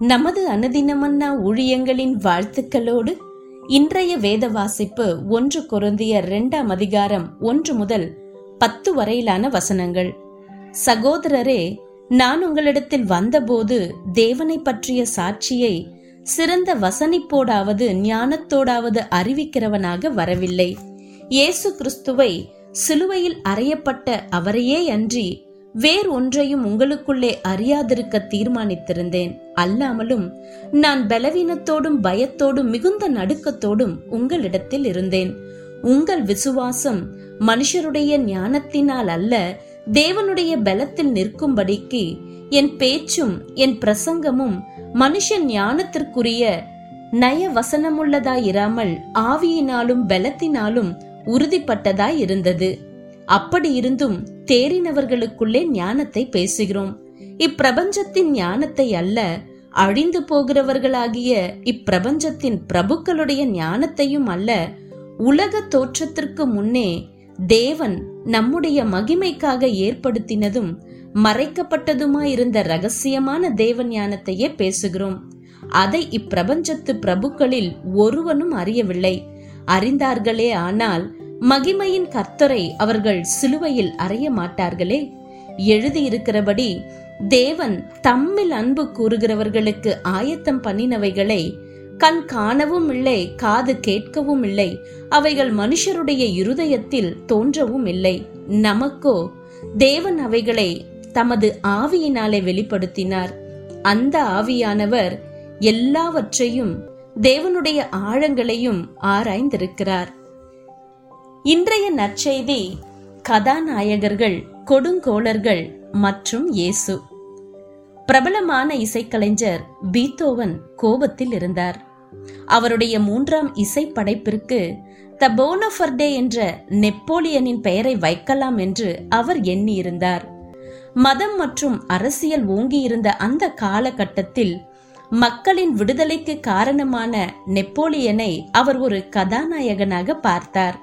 நமது அனுதினமன்னா ஊழியங்களின் வாழ்த்துக்களோடு இன்றைய வேத வாசிப்பு ஒன்று குருந்திய இரண்டாம் அதிகாரம் ஒன்று முதல் பத்து வரையிலான வசனங்கள். சகோதரரே நான் உங்களிடத்தில் வந்தபோது தேவனை பற்றிய சாட்சியை சிறந்த வசனிப்போடாவது ஞானத்தோடாவது அறிவிக்கிறவனாக வரவில்லை. இயேசு கிறிஸ்துவை சிலுவையில் அறையப்பட்ட அவரையே அன்றி வேறு ஒன்றையும் உங்களுக்குள்ளே அறியாதிருக்க தீர்மானித்திருந்தேன். அல்லாமலும் நான் பலவீனத்தோடும் பயத்தோடும் மிகுந்த நடுக்கத்தோடும் உங்களிடத்தில் இருந்தேன். உங்கள் விசுவாசம் மனுஷருடைய ஞானத்தினால் அல்ல தேவனுடைய பலத்தில் நிற்கும்படிக்கு என் பேச்சும் என் பிரசங்கமும் மனுஷன் ஞானத்திற்குரிய நய வசனமுள்ளதாயிராமல் ஆவியினாலும் பலத்தினாலும் உறுதிப்பட்டதாய் இருந்தது அப்படி இருந்தும் தேறினவர்களுக்குள்ளே ஞானத்தை பேசுகிறோம். இப்பிரபஞ்சத்தின் ஞானத்தை அல்ல அழிந்து போகிறவர்களாகிய இப்பிரபஞ்சத்தின் பிரபுக்களுடைய ஞானத்தையும் அல்ல உலக தோற்றத்திற்கு முன்னே தேவன் நம்முடைய மகிமைக்காக ஏற்படுத்தினதும் மறைக்கப்பட்டதுமாயிருந்த ரகசியமான தேவ ஞானத்தையே பேசுகிறோம். அதை இப்பிரபஞ்சத்து பிரபுக்களில் ஒருவனும் அறியவில்லை. அறிந்தார்களே ஆனால் மகிமையின் கர்த்தரை அவர்கள் சிலுவையில் அறைய மாட்டார்களே. எழுதியிருக்கிறபடி தேவன் தம்மில் அன்பு கூறுகிறவர்களுக்கு ஆயத்தம் பண்ணினவைகளை கண் காணவும் இல்லை காது கேட்கவும் இல்லை அவைகள் மனுஷருடைய இருதயத்தில் தோன்றவும் இல்லை. நமக்கோ தேவன் அவைகளை தமது ஆவியினாலே வெளிப்படுத்தினார். அந்த ஆவியானவர் எல்லாவற்றையும் தேவனுடைய ஆழங்களையும் ஆராய்ந்திருக்கிறார். இன்றைய நற்செய்தி கதாநாயகர்கள் கொடுங்கோளர்கள் மற்றும் இயேசு. பிரபலமான இசைக்கலைஞர் பீத்தோவன் கோபத்தில் இருந்தார். அவருடைய மூன்றாம் இசை படைப்பிற்கு த போனஃபர்டே என்ற நெப்போலியனின் பெயரை வைக்கலாம் என்று அவர் எண்ணியிருந்தார். மதம் மற்றும் அரசியல் ஓங்கியிருந்த அந்த காலகட்டத்தில் மக்களின் விடுதலைக்கு காரணமான நெப்போலியனை அவர் ஒரு கதாநாயகனாக பார்த்தார்.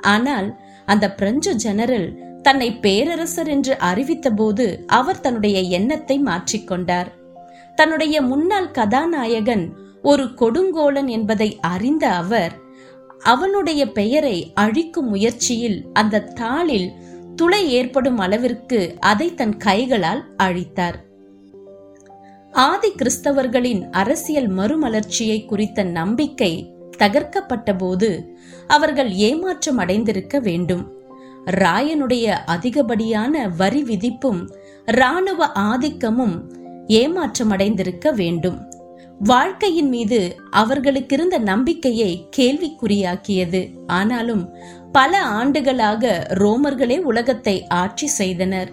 ஆனால் அந்த பிரெஞ்சு ஜெனரல் தன்னை பேரரசர் என்று அறிவித்தபோது அவர் தன்னுடைய எண்ணத்தை மாற்றிக்கொண்டார். தன்னுடைய முன்னாள் கதாநாயகன் ஒரு கொடுங்கோலன் என்பதை அறிந்த அவர் அவனுடைய பெயரை அழிக்கும் முயற்சியில் அந்த தாளில் துளை ஏற்படும் அளவிற்கு அதை தன் கைகளால் அழித்தார். ஆதி கிறிஸ்தவர்களின் அரசியல் மறுமலர்ச்சியை குறித்த நம்பிக்கை தகர்க்கப்பட்ட போது அவர்கள் ஏமாற்றம் அடைந்திருக்க வேண்டும். ராயனுடைய அதிகப்படியான வரி விதிப்பும் இராணுவ ஆதிக்கமும் ஏமாற்றம் அடைந்திருக்க வேண்டும். வாழ்க்கையின் மீது அவர்களுக்கு இருந்த நம்பிக்கையை கேள்விக்குறியாக்கியது. ஆனாலும் பல ஆண்டுகளாக ரோமர்களே உலகத்தை ஆட்சி செய்தனர்.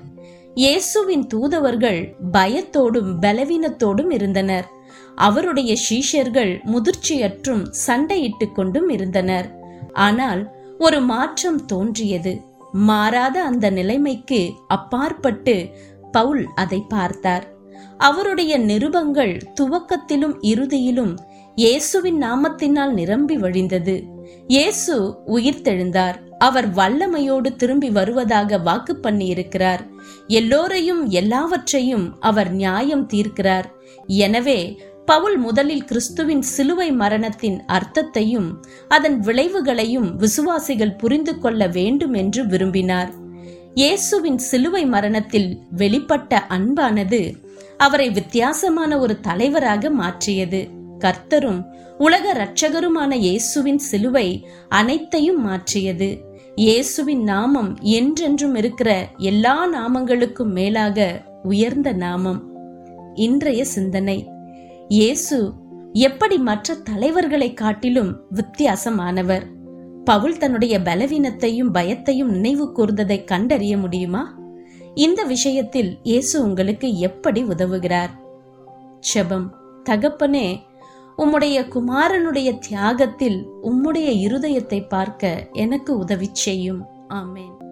இயேசுவின் தூதவர்கள் பயத்தோடும் பலவீனத்தோடும் இருந்தனர். அவருடைய சீஷர்கள் முதிர்ச்சியற்றும் சண்டையிட்டுக் கொண்டும் இருந்தனர். ஆனால் ஒரு மாற்றம் தோன்றியது. மாறாத அந்த நிலைமைக்கு அப்பாற்பட்டு பவுல் அதை பார்த்தார். அவருடைய நிருபங்கள் துவக்கத்திலும் இறுதியிலும் இயேசுவின் நாமத்தினால் நிரம்பி வழிந்தது. இயேசு உயிர்த்தெழுந்தார். அவர் வல்லமையோடு திரும்பி வருவதாக வாக்கு பண்ணி இருக்கிறார் எல்லோரையும் எல்லாவற்றையும் அவர் நியாயம் தீர்க்கிறார். எனவே பவுல் முதலில் கிறிஸ்துவின் சிலுவை மரணத்தின் அர்த்தத்தையும் அதன் விளைவுகளையும் விசுவாசிகள் புரிந்து கொள்ள வேண்டும் என்று விரும்பினார். இயேசுவின் சிலுவை மரணத்தில் வெளிப்பட்ட அன்பானது அவரை வித்தியாசமான ஒரு தலைவராக மாற்றியது. கர்த்தரும் உலக இரட்சகருமான இயேசுவின் சிலுவை அனைத்தையும் மாற்றியது. இயேசுவின் நாமம் என்றென்றும் இருக்கிற எல்லா நாமங்களுக்கும் மேலாக உயர்ந்த நாமம். இன்றைய சிந்தனை. இயேசு எப்படி மற்ற தலைவர்களை காட்டிலும் வித்தியாசமானவர்? பவுல் தன்னுடைய பலவீனத்தையும் பயத்தையும் நினைவு கூர்ந்ததை கண்டறிய முடியுமா? இந்த விஷயத்தில் இயேசு உங்களுக்கு எப்படி உதவுகிறார்? செபம். தகப்பனே உம்முடைய குமாரனுடைய தியாகத்தில் உம்முடைய இருதயத்தை பார்க்க எனக்கு உதவி செய்யும். ஆமேன்.